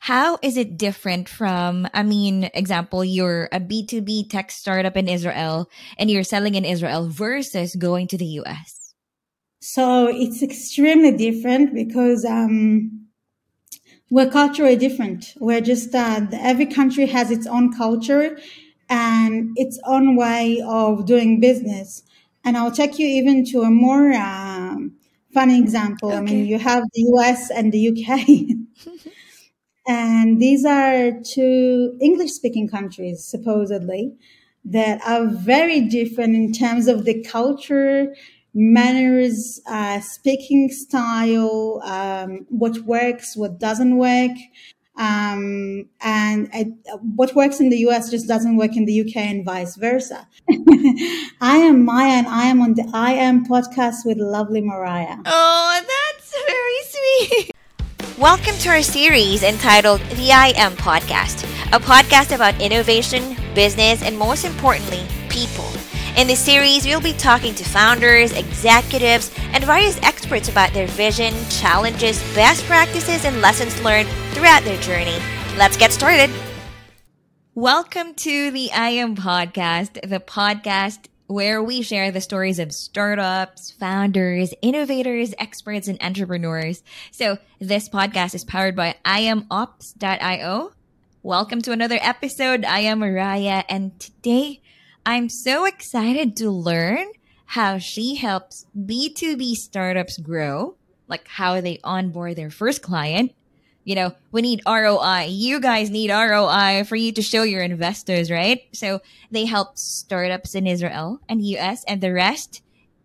how is it different from, I mean, example, you're a B2B tech startup in Israel and you're selling in Israel versus going to the US? So it's extremely different because, um, we're culturally different. We're just, uh, every country has its own culture and its own way of doing business. And I'll take you even to a more, um, funny example. Okay. I mean, you have the US and the UK. and these are two English speaking countries, supposedly, that are very different in terms of the culture, manners, uh, speaking style, um, what works, what doesn't work. Um, and what works in the US just doesn't work in the UK and vice versa. I am Maya and I am on the I Am podcast with lovely Mariah. Oh, that's very sweet. Welcome to our series entitled The I Am Podcast, a podcast about innovation, business, and most importantly, people. In this series, we'll be talking to founders, executives, and various experts about their vision, challenges, best practices, and lessons learned throughout their journey. Let's get started. Welcome to the I Am Podcast, the podcast where we share the stories of startups, founders, innovators, experts, and entrepreneurs. So this podcast is powered by iamops.io. Welcome to another episode. I am Mariah, and today I'm so excited to learn how she helps B2B startups grow, like how they onboard their first client. You know, we need ROI. You guys need ROI for you to show your investors, right? So they help startups in Israel and US and the rest.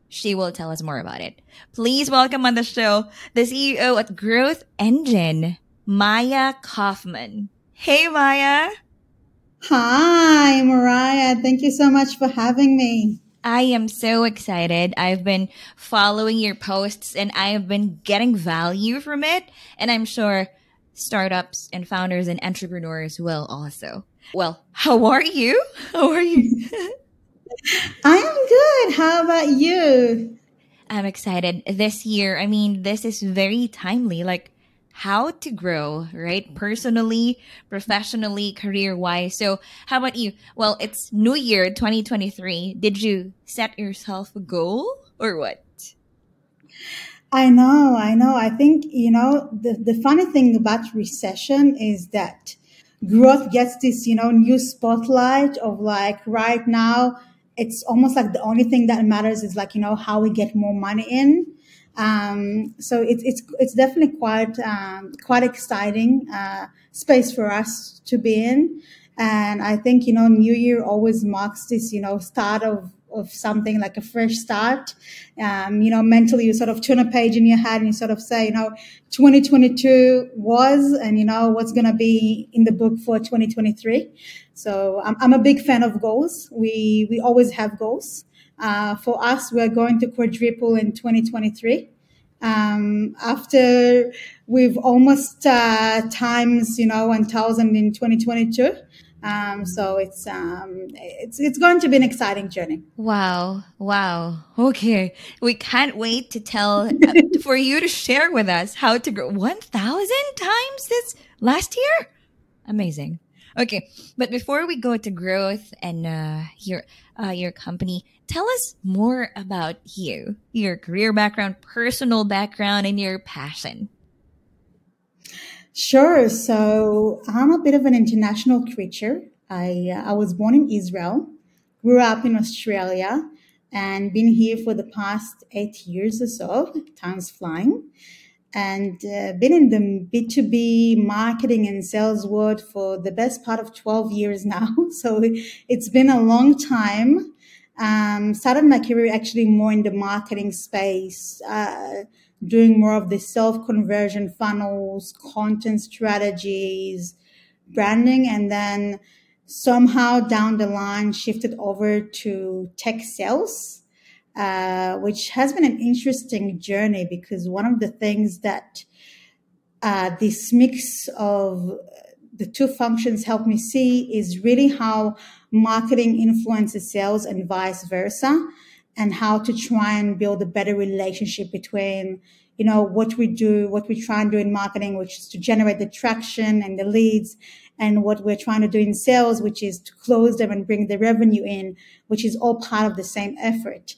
She will tell us more about it. Please welcome on the show the CEO at Growth Engine, Maya Kaufman. Hey, Maya. Hi, Mariah. Thank you so much for having me. I am so excited. I've been following your posts and I have been getting value from it. And I'm sure startups and founders and entrepreneurs will also. Well, how are you? How are you? I am good. How about you? I'm excited. This year, I mean, this is very timely. Like, how to grow, right? Personally, professionally, career wise. So, how about you? Well, it's New Year 2023. Did you set yourself a goal or what? I know, I know. I think, you know, the, the funny thing about recession is that growth gets this, you know, new spotlight of like right now, it's almost like the only thing that matters is like, you know, how we get more money in. Um, so it's it's it's definitely quite um, quite exciting uh, space for us to be in, and I think you know New Year always marks this you know start of of something like a fresh start. Um, you know, mentally you sort of turn a page in your head and you sort of say, you know, 2022 was, and you know what's going to be in the book for 2023. So I'm, I'm a big fan of goals. We we always have goals. Uh, for us, we're going to quadruple in 2023. Um, after we've almost uh, times, you know, 1,000 in 2022. Um, so it's um, it's it's going to be an exciting journey. Wow! Wow! Okay, we can't wait to tell uh, for you to share with us how to grow one thousand times this last year. Amazing. Okay, but before we go to growth and uh, your uh, your company, tell us more about you, your career background, personal background, and your passion. Sure. So I'm a bit of an international creature. I uh, I was born in Israel, grew up in Australia, and been here for the past eight years or so. Time's flying and uh, been in the B2B marketing and sales world for the best part of 12 years now. So it's been a long time. Um, started my career actually more in the marketing space, uh, doing more of the self conversion funnels, content strategies, branding, and then somehow down the line shifted over to tech sales uh, which has been an interesting journey because one of the things that uh, this mix of the two functions help me see is really how marketing influences sales and vice versa and how to try and build a better relationship between you know, what we do, what we try and do in marketing, which is to generate the traction and the leads, and what we're trying to do in sales, which is to close them and bring the revenue in, which is all part of the same effort.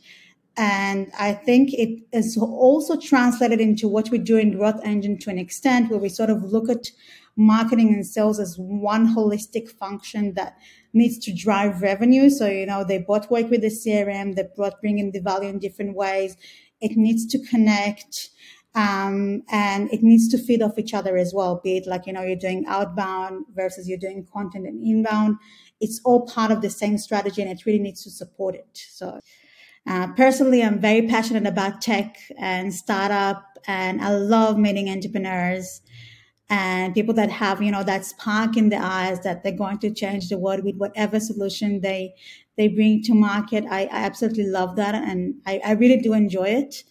And I think it is also translated into what we do in Growth Engine to an extent where we sort of look at marketing and sales as one holistic function that needs to drive revenue. So, you know, they both work with the CRM, they both bring in the value in different ways. It needs to connect. Um, and it needs to feed off each other as well, be it like, you know, you're doing outbound versus you're doing content and inbound. It's all part of the same strategy and it really needs to support it. So, uh, personally, I'm very passionate about tech and startup and I love meeting entrepreneurs and people that have, you know, that spark in the eyes that they're going to change the world with whatever solution they, they bring to market. I, I absolutely love that. And I, I really do enjoy it.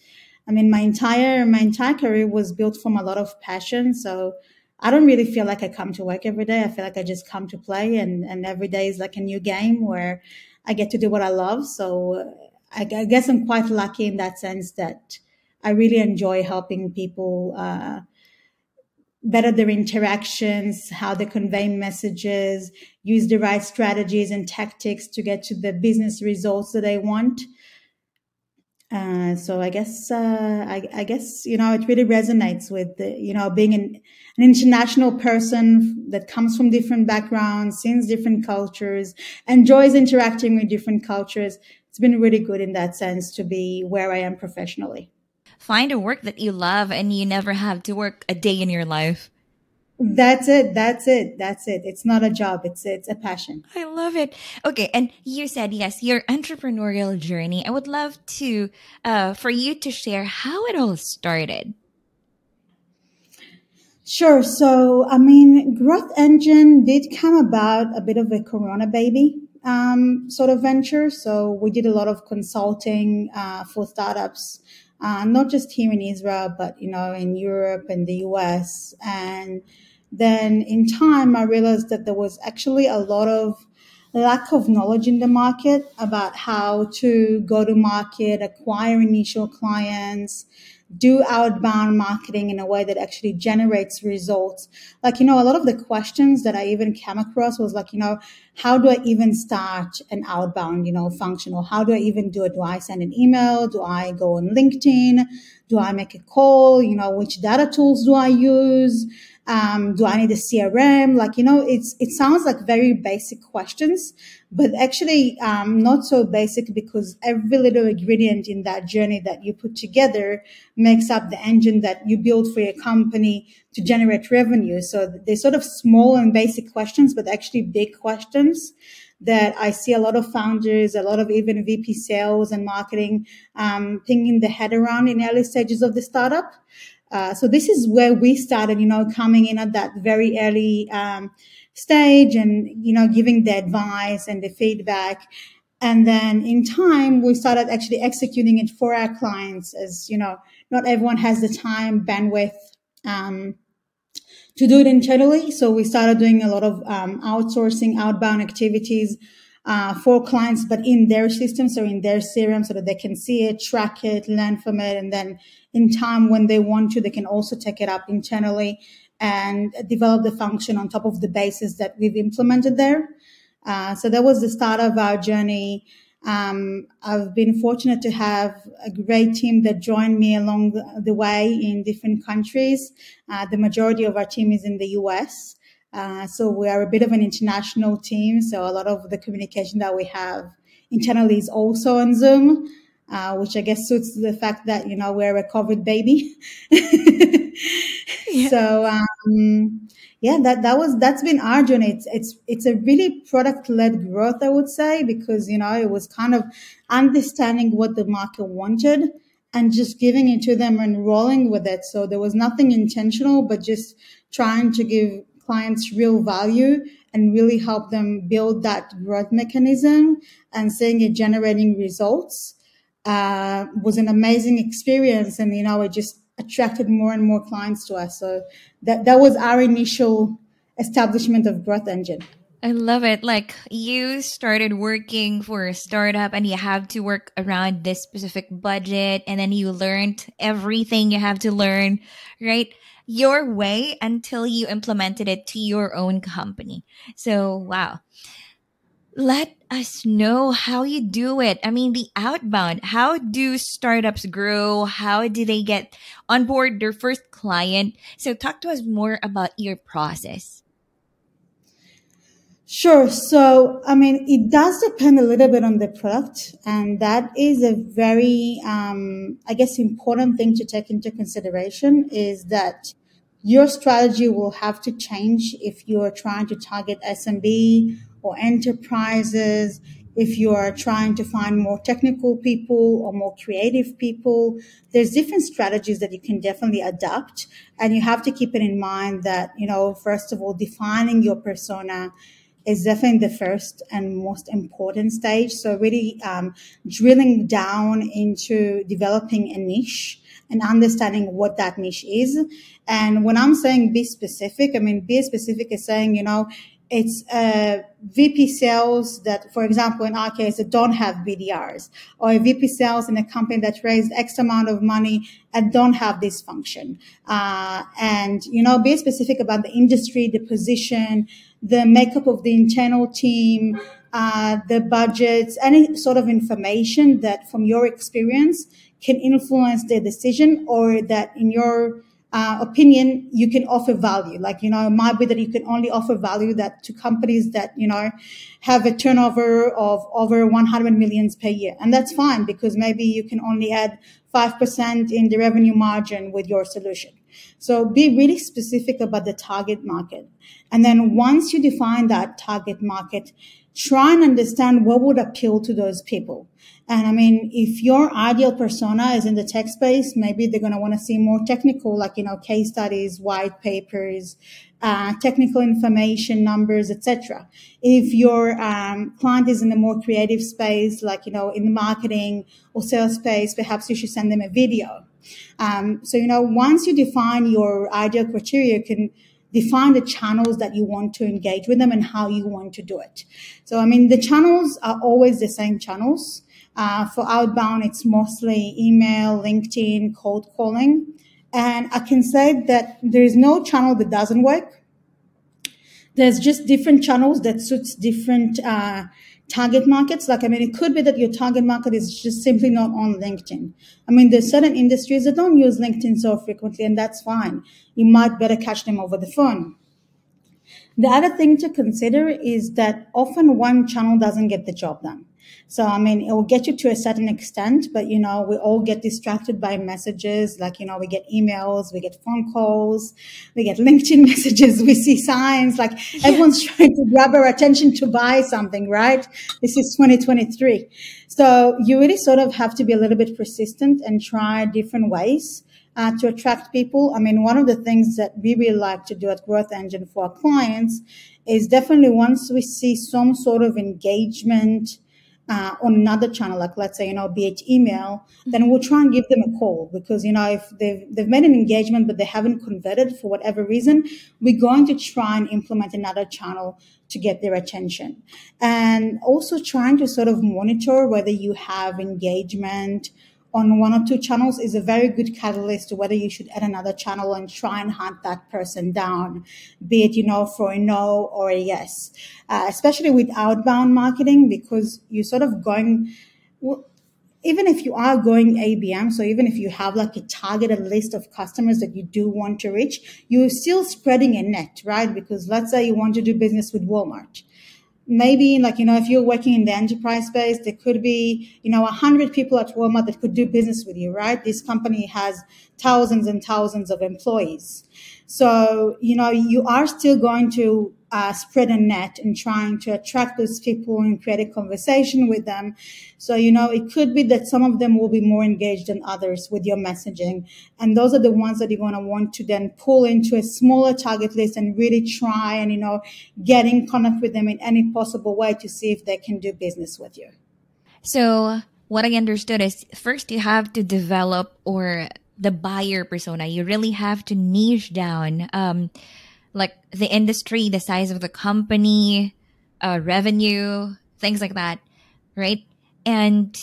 I mean, my entire my entire career was built from a lot of passion. So I don't really feel like I come to work every day. I feel like I just come to play, and and every day is like a new game where I get to do what I love. So I, I guess I'm quite lucky in that sense that I really enjoy helping people. Uh, better their interactions, how they convey messages, use the right strategies and tactics to get to the business results that they want. Uh, so I guess uh, I, I, guess you know it really resonates with the, you know being an, an, international person that comes from different backgrounds, sees different cultures, enjoys interacting with different cultures. It's been really good in that sense to be where I am professionally. Find a work that you love, and you never have to work a day in your life. That's it. That's it. That's it. It's not a job. It's it's a passion. I love it. Okay, and you said yes, your entrepreneurial journey. I would love to uh, for you to share how it all started. Sure. So, I mean, Growth Engine did come about a bit of a Corona baby um, sort of venture. So we did a lot of consulting uh, for startups uh, not just here in Israel, but you know, in Europe and the US. And then in time, I realized that there was actually a lot of lack of knowledge in the market about how to go to market, acquire initial clients, do outbound marketing in a way that actually generates results. Like, you know, a lot of the questions that I even came across was like, you know, how do I even start an outbound, you know, function or how do I even do it? Do I send an email? Do I go on LinkedIn? Do I make a call? You know, which data tools do I use? Um, do I need a CRM? Like, you know, it's, it sounds like very basic questions, but actually, um, not so basic because every little ingredient in that journey that you put together makes up the engine that you build for your company to generate revenue. So they're sort of small and basic questions, but actually big questions that I see a lot of founders, a lot of even VP sales and marketing, um, pinging the head around in early stages of the startup. Uh, so this is where we started, you know, coming in at that very early um, stage and, you know, giving the advice and the feedback. And then in time, we started actually executing it for our clients as, you know, not everyone has the time, bandwidth, um, to do it internally. So we started doing a lot of um, outsourcing, outbound activities uh, for clients, but in their system, so in their CRM, so that they can see it, track it, learn from it, and then in time when they want to, they can also take it up internally and develop the function on top of the basis that we've implemented there. Uh, so that was the start of our journey. Um, I've been fortunate to have a great team that joined me along the, way in different countries. Uh, the majority of our team is in the US. Uh, so we are a bit of an international team. So a lot of the communication that we have internally is also on Zoom, uh, which I guess suits the fact that, you know, we're a COVID baby. yeah. So, um, yeah, that, that was, that's been our journey. It's, it's, it's a really product led growth, I would say, because, you know, it was kind of understanding what the market wanted and just giving it to them and rolling with it. So there was nothing intentional, but just trying to give clients real value and really help them build that growth mechanism and seeing it generating results uh, was an amazing experience. And, you know, it just attracted more and more clients to us. So that, that was our initial establishment of Growth Engine. I love it. Like you started working for a startup and you have to work around this specific budget and then you learned everything you have to learn, right? Your way until you implemented it to your own company. So, wow. Let us know how you do it. I mean, the outbound, how do startups grow? How do they get on board their first client? So, talk to us more about your process. Sure. So, I mean, it does depend a little bit on the product, and that is a very, um, I guess, important thing to take into consideration is that your strategy will have to change if you are trying to target SMB or enterprises, if you are trying to find more technical people or more creative people. There's different strategies that you can definitely adapt, and you have to keep it in mind that, you know, first of all, defining your persona is definitely the first and most important stage. So really um, drilling down into developing a niche and understanding what that niche is. And when I'm saying be specific, I mean, be specific is saying, you know, it's a VP sales that, for example, in our case, that don't have BDRs, or a VP sales in a company that raised X amount of money and don't have this function. Uh, and, you know, be specific about the industry, the position, the makeup of the internal team, uh, the budgets, any sort of information that from your experience can influence their decision or that in your uh, opinion, you can offer value. Like, you know, it might be that you can only offer value that to companies that, you know, have a turnover of over 100 millions per year. And that's fine because maybe you can only add 5% in the revenue margin with your solution. So be really specific about the target market. And then once you define that target market, try and understand what would appeal to those people. And I mean, if your ideal persona is in the tech space, maybe they're going to want to see more technical, like, you know, case studies, white papers, uh, technical information, numbers, etc. If your um, client is in a more creative space, like, you know, in the marketing or sales space, perhaps you should send them a video. Um, so, you know, once you define your ideal criteria, you can define the channels that you want to engage with them and how you want to do it. So, I mean, the channels are always the same channels. Uh, for outbound, it's mostly email, LinkedIn, cold calling. And I can say that there is no channel that doesn't work. There's just different channels that suits different uh, target markets. Like, I mean, it could be that your target market is just simply not on LinkedIn. I mean, there's certain industries that don't use LinkedIn so frequently, and that's fine. You might better catch them over the phone. The other thing to consider is that often one channel doesn't get the job done. So, I mean, it will get you to a certain extent, but you know, we all get distracted by messages. Like, you know, we get emails, we get phone calls, we get LinkedIn messages, we see signs, like everyone's trying to grab our attention to buy something, right? This is 2023. So you really sort of have to be a little bit persistent and try different ways. Uh, to attract people. I mean, one of the things that we really like to do at Growth Engine for our clients is definitely once we see some sort of engagement uh, on another channel, like let's say, you know, be it email, then we'll try and give them a call because, you know, if they've, they've made an engagement, but they haven't converted for whatever reason, we're going to try and implement another channel to get their attention. And also trying to sort of monitor whether you have engagement on one or two channels is a very good catalyst to whether you should add another channel and try and hunt that person down, be it, you know, for a no or a yes. Uh, especially with outbound marketing, because you're sort of going, well, even if you are going ABM, so even if you have like a targeted list of customers that you do want to reach, you're still spreading a net, right? Because let's say you want to do business with Walmart maybe like you know if you're working in the enterprise space there could be you know 100 people at walmart that could do business with you right? This company has thousands and thousands of employees. So you know you are still going to uh, spread a net and trying to attract those people and create a conversation with them. So, you know, it could be that some of them will be more engaged than others with your messaging. And those are the ones that you're going to want to then pull into a smaller target list and really try and, you know, get in contact with them in any possible way to see if they can do business with you. So, what I understood is first you have to develop or the buyer persona. You really have to niche down. Um, like the industry, the size of the company, uh, revenue, things like that, right? And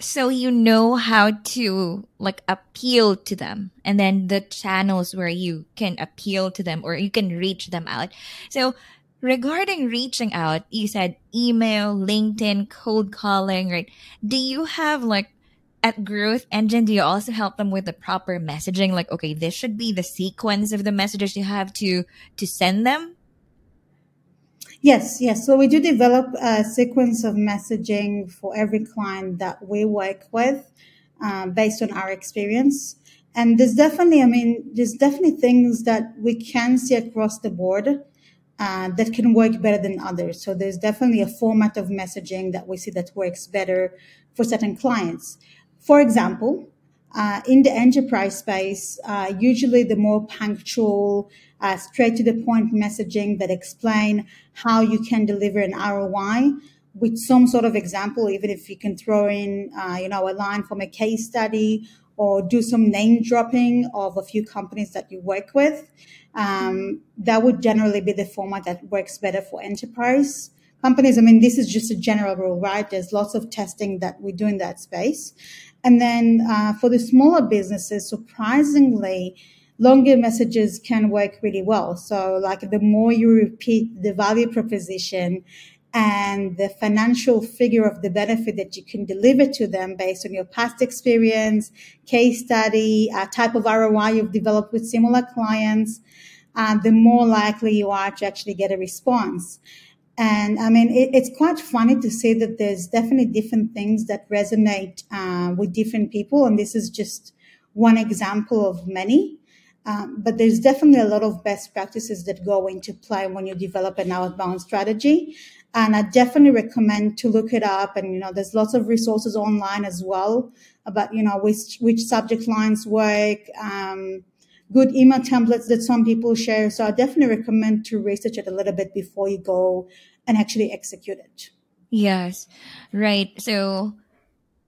so you know how to like appeal to them and then the channels where you can appeal to them or you can reach them out. So regarding reaching out, you said email, LinkedIn, cold calling, right? Do you have like at Growth Engine, do you also help them with the proper messaging? Like, okay, this should be the sequence of the messages you have to to send them. Yes, yes. So we do develop a sequence of messaging for every client that we work with, uh, based on our experience. And there's definitely, I mean, there's definitely things that we can see across the board uh, that can work better than others. So there's definitely a format of messaging that we see that works better for certain clients. For example, uh, in the enterprise space, uh, usually the more punctual, uh, straight to the point messaging that explain how you can deliver an ROI with some sort of example, even if you can throw in, uh, you know, a line from a case study or do some name dropping of a few companies that you work with. Um, that would generally be the format that works better for enterprise companies. I mean, this is just a general rule, right? There's lots of testing that we do in that space. And then uh, for the smaller businesses, surprisingly, longer messages can work really well. So, like the more you repeat the value proposition and the financial figure of the benefit that you can deliver to them based on your past experience, case study, uh, type of ROI you've developed with similar clients, uh, the more likely you are to actually get a response. And I mean, it, it's quite funny to say that there's definitely different things that resonate uh, with different people. And this is just one example of many. Um, but there's definitely a lot of best practices that go into play when you develop an outbound strategy. And I definitely recommend to look it up. And, you know, there's lots of resources online as well about, you know, which, which subject lines work, um, good email templates that some people share. So I definitely recommend to research it a little bit before you go and actually execute it. Yes, right. So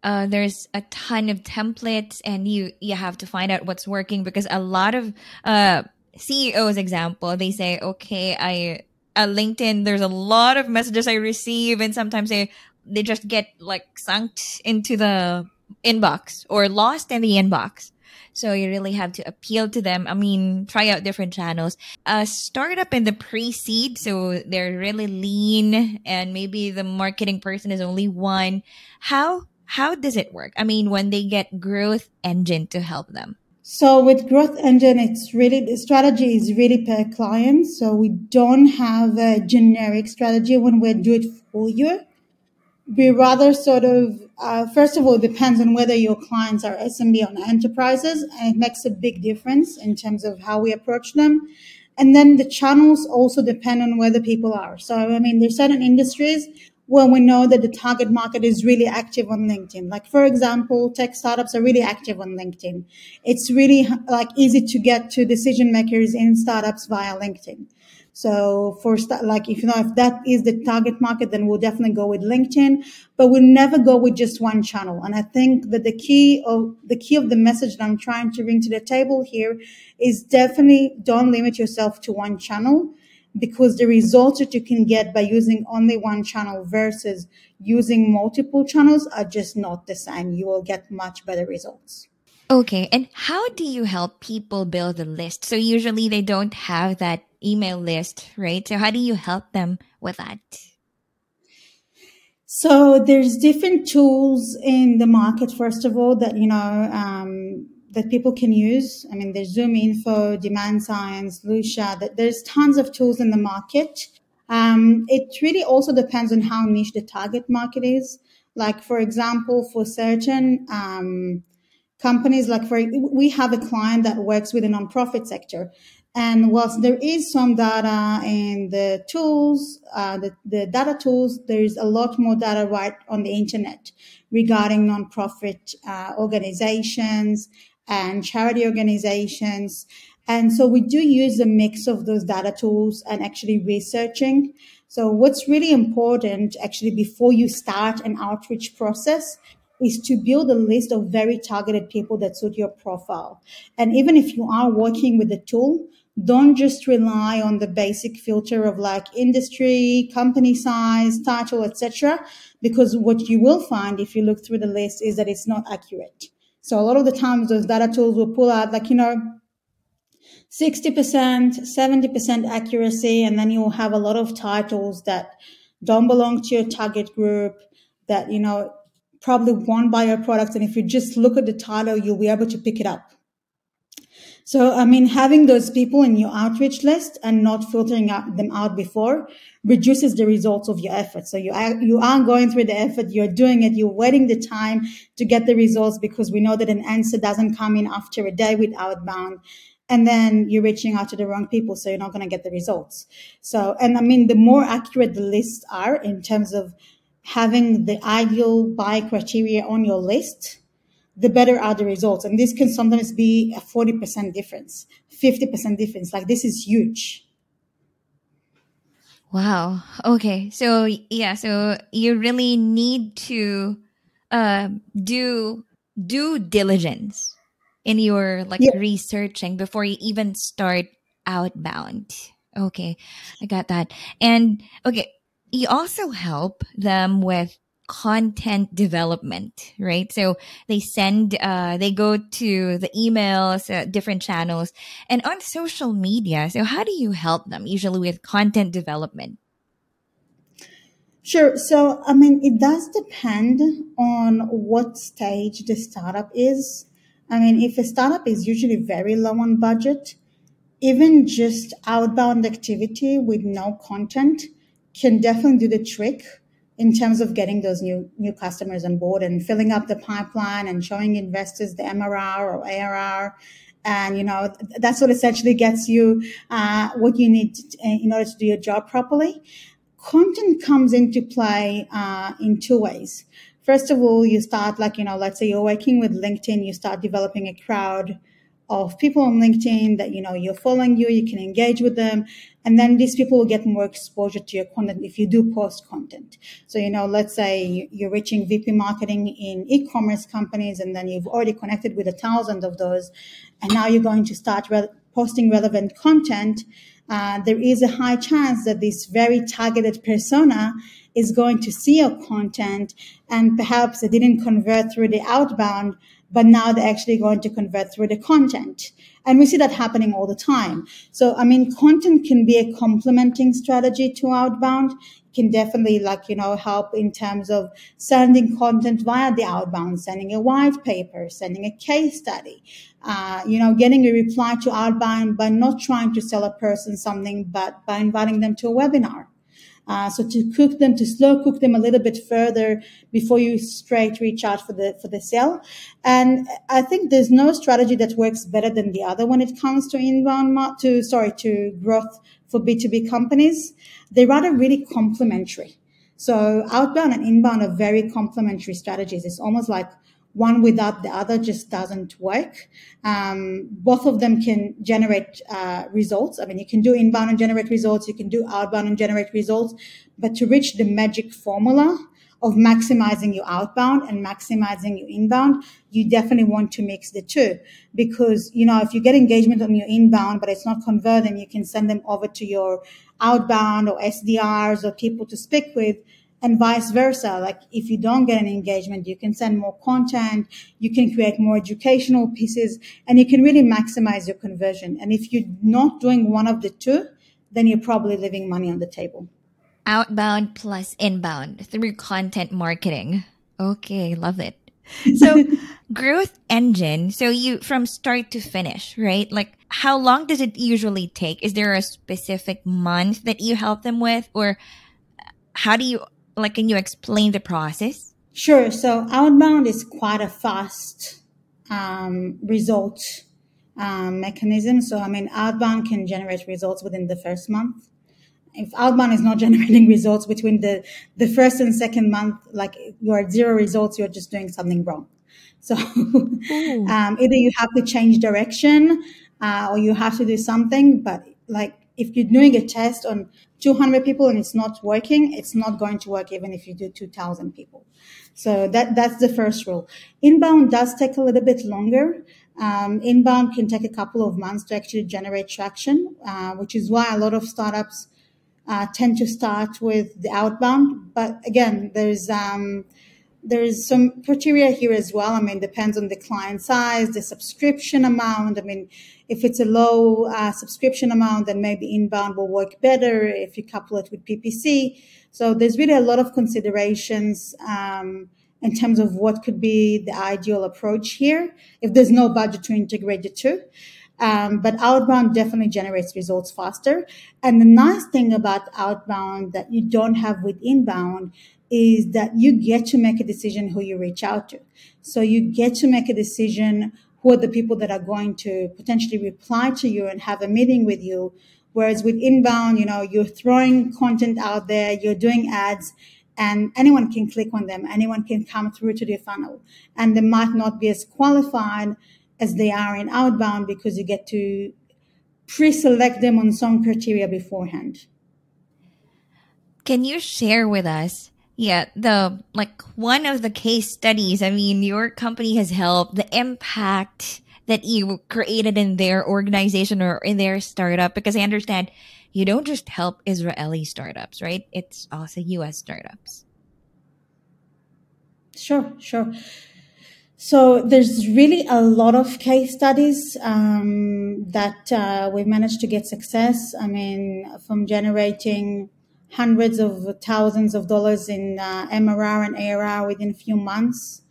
uh, there's a ton of templates, and you you have to find out what's working because a lot of uh, CEOs, example, they say, okay, I at LinkedIn, there's a lot of messages I receive, and sometimes they they just get like sunk into the inbox or lost in the inbox. So you really have to appeal to them. I mean, try out different channels. Uh, start up in the pre-seed. So they're really lean and maybe the marketing person is only one. How, how does it work? I mean, when they get growth engine to help them. So with growth engine, it's really, the strategy is really per client. So we don't have a generic strategy when we do it for you we rather sort of uh, first of all it depends on whether your clients are smb or enterprises and it makes a big difference in terms of how we approach them. And then the channels also depend on where the people are. So i mean there's certain industries where we know that the target market is really active on linkedin. Like for example tech startups are really active on linkedin. It's really like easy to get to decision makers in startups via linkedin so for like if you know if that is the target market, then we'll definitely go with LinkedIn. But we'll never go with just one channel. And I think that the key of the key of the message that I'm trying to bring to the table here is definitely don't limit yourself to one channel because the results that you can get by using only one channel versus using multiple channels are just not the same. You will get much better results. Okay. And how do you help people build a list? So usually they don't have that email list, right? So how do you help them with that? So there's different tools in the market, first of all, that, you know, um, that people can use. I mean, there's ZoomInfo, Demand Science, Lusha. that there's tons of tools in the market. Um, it really also depends on how niche the target market is. Like, for example, for certain, um, companies like we have a client that works with the nonprofit sector and whilst there is some data in the tools, uh, the, the data tools, there's a lot more data right on the internet regarding nonprofit uh, organizations and charity organizations. And so we do use a mix of those data tools and actually researching. So what's really important actually before you start an outreach process is to build a list of very targeted people that suit your profile. And even if you are working with the tool, don't just rely on the basic filter of like industry, company size, title, etc. Because what you will find if you look through the list is that it's not accurate. So a lot of the times those data tools will pull out like, you know, 60%, 70% accuracy, and then you'll have a lot of titles that don't belong to your target group that, you know, probably won't buy your product. And if you just look at the title, you'll be able to pick it up. So, I mean, having those people in your outreach list and not filtering out them out before reduces the results of your effort. So you are, you are going through the effort, you're doing it, you're waiting the time to get the results because we know that an answer doesn't come in after a day with outbound and then you're reaching out to the wrong people so you're not going to get the results so and i mean the more accurate the lists are in terms of having the ideal buy criteria on your list the better are the results and this can sometimes be a 40% difference 50% difference like this is huge wow okay so yeah so you really need to uh, do due diligence in your like yeah. researching before you even start outbound. Okay, I got that. And okay, you also help them with content development, right? So they send, uh, they go to the emails, uh, different channels, and on social media. So how do you help them usually with content development? Sure. So, I mean, it does depend on what stage the startup is. I mean, if a startup is usually very low on budget, even just outbound activity with no content can definitely do the trick in terms of getting those new new customers on board and filling up the pipeline and showing investors the MRR or ARR. And you know that's what essentially gets you uh, what you need to, in order to do your job properly. Content comes into play uh, in two ways first of all, you start like, you know, let's say you're working with LinkedIn, you start developing a crowd of people on LinkedIn that, you know, you're following you, you can engage with them. And then these people will get more exposure to your content if you do post content. So, you know, let's say you're reaching VP marketing in e-commerce companies and then you've already connected with a thousand of those. And now you're going to start re- posting relevant content. Uh, there is a high chance that this very targeted persona is going to see your content and perhaps they didn't convert through the outbound, but now they're actually going to convert through the content. And we see that happening all the time. So, I mean, content can be a complementing strategy to outbound. It can definitely like, you know, help in terms of sending content via the outbound, sending a white paper, sending a case study, uh, you know, getting a reply to outbound by not trying to sell a person something, but by inviting them to a webinar. Uh, so to cook them, to slow cook them a little bit further before you straight reach out for the for the sale. And I think there's no strategy that works better than the other when it comes to inbound to sorry to growth for B2B companies. They're rather really complementary. So outbound and inbound are very complementary strategies. It's almost like one without the other just doesn't work. Um, both of them can generate uh, results. I mean, you can do inbound and generate results. You can do outbound and generate results. But to reach the magic formula of maximizing your outbound and maximizing your inbound, you definitely want to mix the two. Because, you know, if you get engagement on your inbound, but it's not converting, you can send them over to your outbound or SDRs or people to speak with and vice versa. Like if you don't get an engagement, you can send more content, you can create more educational pieces, and you can really maximize your conversion. And if you're not doing one of the two, then you're probably leaving money on the table. Outbound plus inbound through content marketing. Okay, love it. So growth engine. So you from start to finish, right? Like how long does it usually take? Is there a specific month that you help them with or uh, how do you like, can you explain the process? Sure. So outbound is quite a fast um, result um, mechanism. So I mean, outbound can generate results within the first month. If outbound is not generating results between the the first and second month, like you're at zero results, you're just doing something wrong. So um, either you have to change direction uh, or you have to do something. But like if you're doing a test on 200 people and it's not working, it's not going to work even if you do 2,000 people. So that, that's the first rule. Inbound does take a little bit longer. Um, inbound can take a couple of months to actually generate traction, uh, which is why a lot of startups uh, tend to start with the outbound. But again, there's um, there's some criteria here as well. I mean, depends on the client size, the subscription amount. I mean, if it's a low uh, subscription amount, then maybe inbound will work better if you couple it with PPC. So there's really a lot of considerations um, in terms of what could be the ideal approach here if there's no budget to integrate the two. Um, but outbound definitely generates results faster. And the nice thing about outbound that you don't have with inbound is that you get to make a decision who you reach out to. So you get to make a decision who are the people that are going to potentially reply to you and have a meeting with you. Whereas with inbound, you know, you're throwing content out there, you're doing ads, and anyone can click on them, anyone can come through to the funnel. And they might not be as qualified as they are in outbound because you get to pre-select them on some criteria beforehand. Can you share with us yeah, the like one of the case studies, I mean, your company has helped the impact that you created in their organization or in their startup because I understand you don't just help Israeli startups, right? It's also US startups. Sure, sure. So there's really a lot of case studies um, that uh, we've managed to get success. I mean, from generating hundreds of thousands of dollars in uh, MRR and ARR within a few months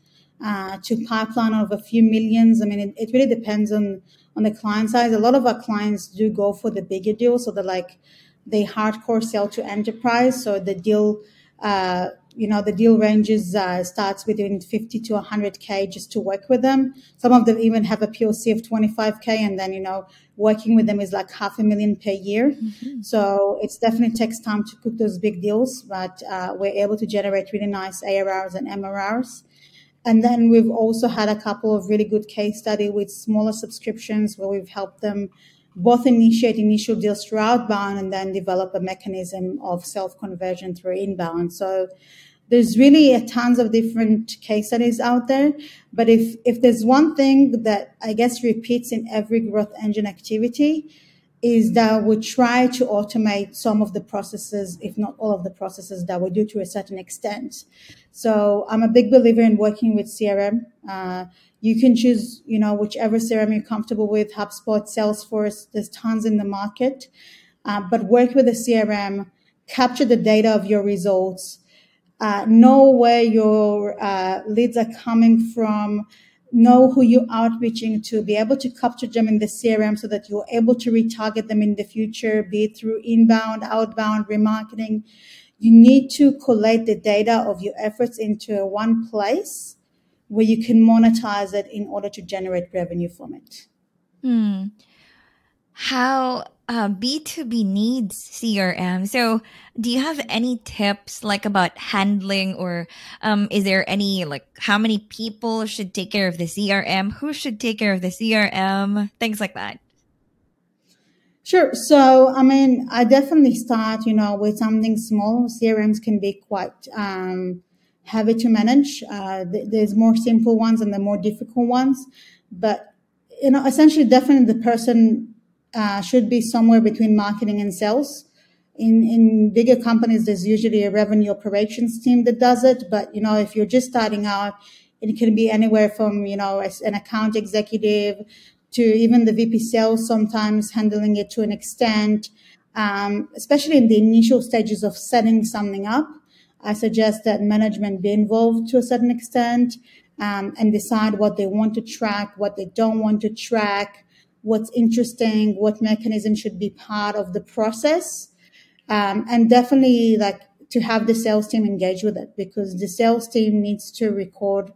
uh, to pipeline of a few millions. I mean, it, it, really depends on on the client size. A lot of our clients do go for the bigger deal, so they're like they hardcore sell to enterprise. So the deal, uh, you know, the deal ranges uh, starts within 50 to 100k just to work with them. Some of them even have a POC of 25k, and then you know working with them is like half a million per year. Mm-hmm. So it's definitely takes time to cook those big deals, but uh, we're able to generate really nice ARRs and MRRs. And then we've also had a couple of really good case study with smaller subscriptions where we've helped them both initiate initial deals through outbound and then develop a mechanism of self conversion through inbound. So there's really a tons of different case studies out there. But if, if there's one thing that I guess repeats in every growth engine activity is that we try to automate some of the processes, if not all of the processes that we do to a certain extent. So I'm a big believer in working with CRM. Uh, you can choose, you know, whichever CRM you're comfortable with, HubSpot, Salesforce, there's tons in the market. Uh, but work with a CRM, capture the data of your results, uh, know where your uh, leads are coming from, know who you're outreaching to, be able to capture them in the CRM so that you're able to retarget them in the future, be it through inbound, outbound, remarketing. You need to collate the data of your efforts into one place where you can monetize it in order to generate revenue from it. Hmm. How uh, B2B needs CRM. So, do you have any tips like about handling or um, is there any like how many people should take care of the CRM? Who should take care of the CRM? Things like that. Sure. So, I mean, I definitely start, you know, with something small. CRMs can be quite um, heavy to manage. Uh, th- there's more simple ones and the more difficult ones. But, you know, essentially, definitely the person uh, should be somewhere between marketing and sales. In, in bigger companies, there's usually a revenue operations team that does it. But, you know, if you're just starting out, it can be anywhere from, you know, an account executive to even the VP sales sometimes handling it to an extent. Um, especially in the initial stages of setting something up, I suggest that management be involved to a certain extent um, and decide what they want to track, what they don't want to track, what's interesting, what mechanism should be part of the process. Um, and definitely like to have the sales team engage with it because the sales team needs to record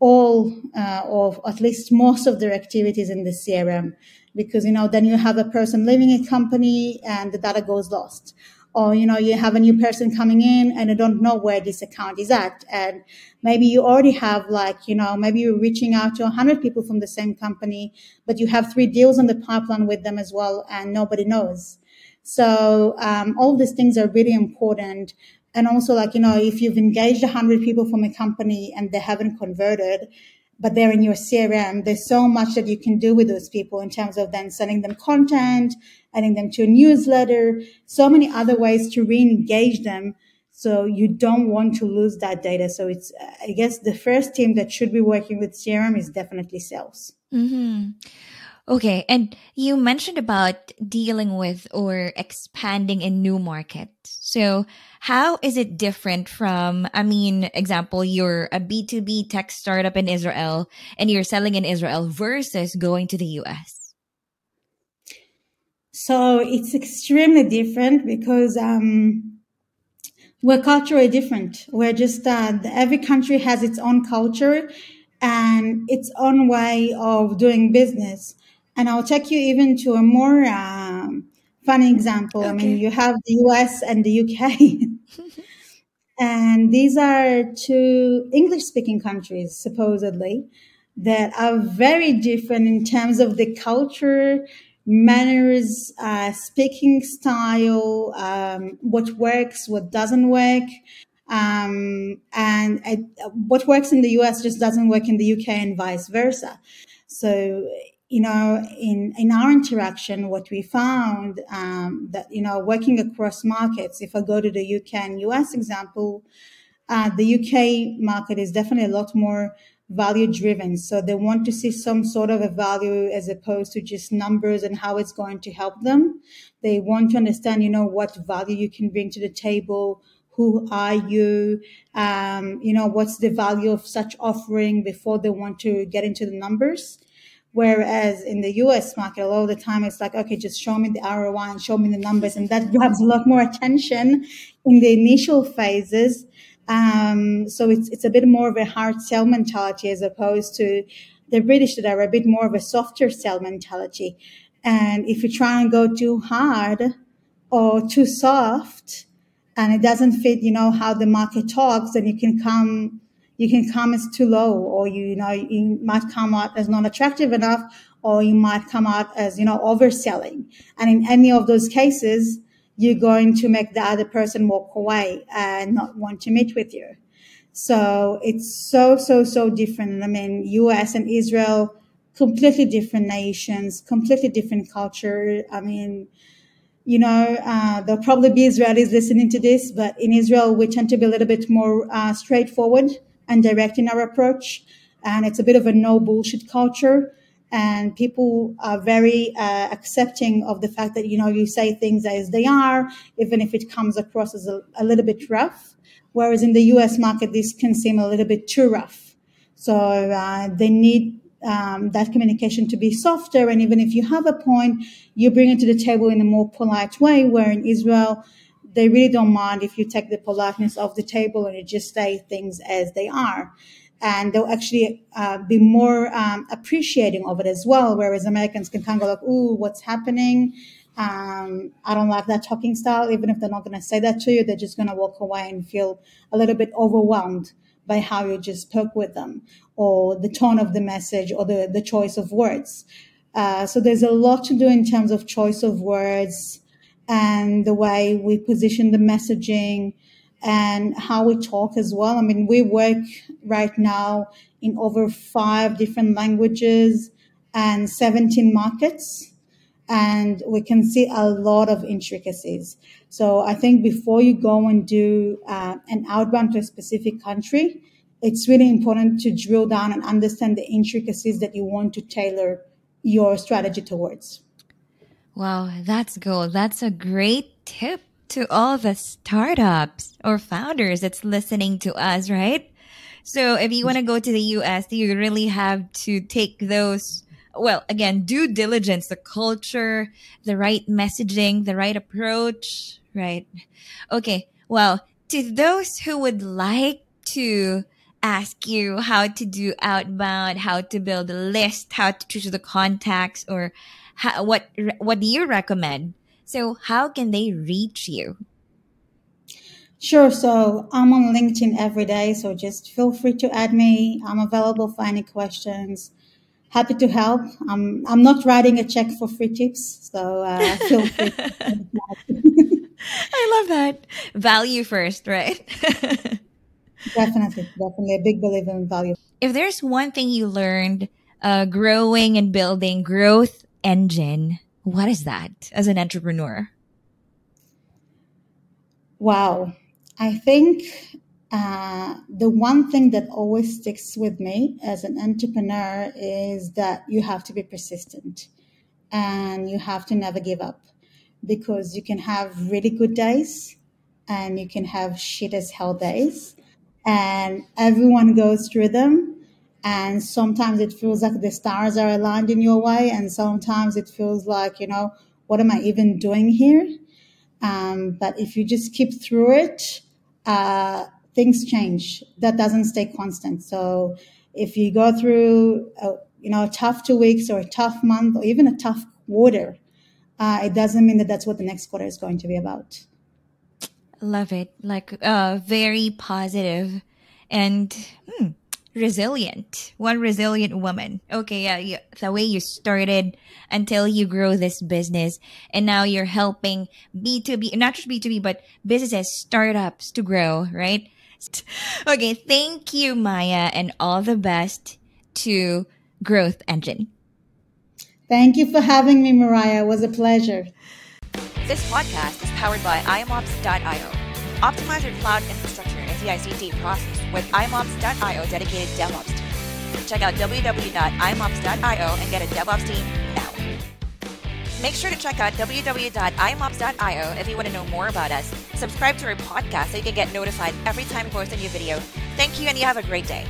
all uh, of at least most of their activities in the CRM because you know then you have a person leaving a company and the data goes lost or you know you have a new person coming in and you don't know where this account is at. And maybe you already have like you know maybe you're reaching out to 100 people from the same company but you have three deals on the pipeline with them as well and nobody knows. So um, all these things are really important. And also like you know if you've engaged 100 people from a company and they haven't converted but they're in your CRM. There's so much that you can do with those people in terms of then sending them content, adding them to a newsletter, so many other ways to re-engage them. So you don't want to lose that data. So it's, I guess the first team that should be working with CRM is definitely sales. Mm-hmm. Okay. And you mentioned about dealing with or expanding in new markets. So how is it different from, I mean, example, you're a B2B tech startup in Israel and you're selling in Israel versus going to the US? So it's extremely different because, um, we're culturally different. We're just, uh, every country has its own culture and its own way of doing business. And I'll take you even to a more um, funny example. Okay. I mean, you have the US and the UK. and these are two English speaking countries, supposedly, that are very different in terms of the culture, manners, uh, speaking style, um, what works, what doesn't work. Um, and uh, what works in the US just doesn't work in the UK and vice versa. So you know, in, in our interaction, what we found um, that, you know, working across markets, if I go to the UK and US example, uh, the UK market is definitely a lot more value driven. So they want to see some sort of a value as opposed to just numbers and how it's going to help them. They want to understand, you know, what value you can bring to the table. Who are you? Um, you know, what's the value of such offering before they want to get into the numbers. Whereas in the US market, a lot of the time it's like, okay, just show me the ROI and show me the numbers. And that grabs a lot more attention in the initial phases. Um, so it's, it's a bit more of a hard sell mentality as opposed to the British that are a bit more of a softer sell mentality. And if you try and go too hard or too soft and it doesn't fit, you know, how the market talks, then you can come you can come as too low or you, you know, you might come out as not attractive enough or you might come out as, you know, overselling. And in any of those cases, you're going to make the other person walk away and not want to meet with you. So it's so, so, so different. I mean, US and Israel, completely different nations, completely different culture. I mean, you know, uh, there'll probably be Israelis listening to this, but in Israel, we tend to be a little bit more uh, straightforward and direct in our approach. And it's a bit of a no bullshit culture. And people are very uh, accepting of the fact that, you know, you say things as they are, even if it comes across as a, a little bit rough. Whereas in the US market, this can seem a little bit too rough. So uh, they need um, that communication to be softer. And even if you have a point, you bring it to the table in a more polite way. Where in Israel, they really don't mind if you take the politeness off the table and you just say things as they are. And they'll actually uh, be more um, appreciating of it as well. Whereas Americans can kind of go like, "Ooh, what's happening? Um, I don't like that talking style." Even if they're not going to say that to you, they're just going to walk away and feel a little bit overwhelmed by how you just spoke with them, or the tone of the message, or the the choice of words. Uh, so there's a lot to do in terms of choice of words and the way we position the messaging and how we talk as well. I mean, we work right now in over five different languages and 17 markets, and we can see a lot of intricacies. So I think before you go and do uh, an outbound to a specific country, it's really important to drill down and understand the intricacies that you want to tailor your strategy towards. Wow, that's good. That's a great tip to all the startups or founders that's listening to us, right? So if you want to go to the US, you really have to take those well, again, due diligence, the culture, the right messaging, the right approach, right? Okay. Well, to those who would like to ask you how to do outbound, how to build a list, how to choose the contacts, or how, what what do you recommend? So how can they reach you? Sure. So I'm on LinkedIn every day. So just feel free to add me. I'm available for any questions. Happy to help. I'm I'm not writing a check for free tips. So uh, feel free. I love that. Value first, right? definitely, definitely a big believer in value. If there's one thing you learned uh, growing and building growth engine, what is that as an entrepreneur? Wow. I think uh, the one thing that always sticks with me as an entrepreneur is that you have to be persistent and you have to never give up because you can have really good days and you can have shit as hell days and everyone goes through them and sometimes it feels like the stars are aligned in your way and sometimes it feels like you know what am i even doing here? Um, but if you just keep through it uh, things change. That doesn't stay constant. So if you go through a, you know a tough two weeks or a tough month or even a tough quarter uh, it doesn't mean that that's what the next quarter is going to be about. Love it. Like uh, very positive. And hmm, resilient. One resilient woman. Okay, yeah, you, the way you started until you grow this business, and now you're helping B two B, not just B two B, but businesses, startups to grow, right? Okay, thank you, Maya, and all the best to Growth Engine. Thank you for having me, Mariah. It was a pleasure. This podcast is powered by iamops.io. Optimize your cloud infrastructure CI/CD process with iamops.io dedicated DevOps team. Check out www.iamops.io and get a DevOps team now. Make sure to check out www.iamops.io if you want to know more about us. Subscribe to our podcast so you can get notified every time we post a new video. Thank you and you have a great day.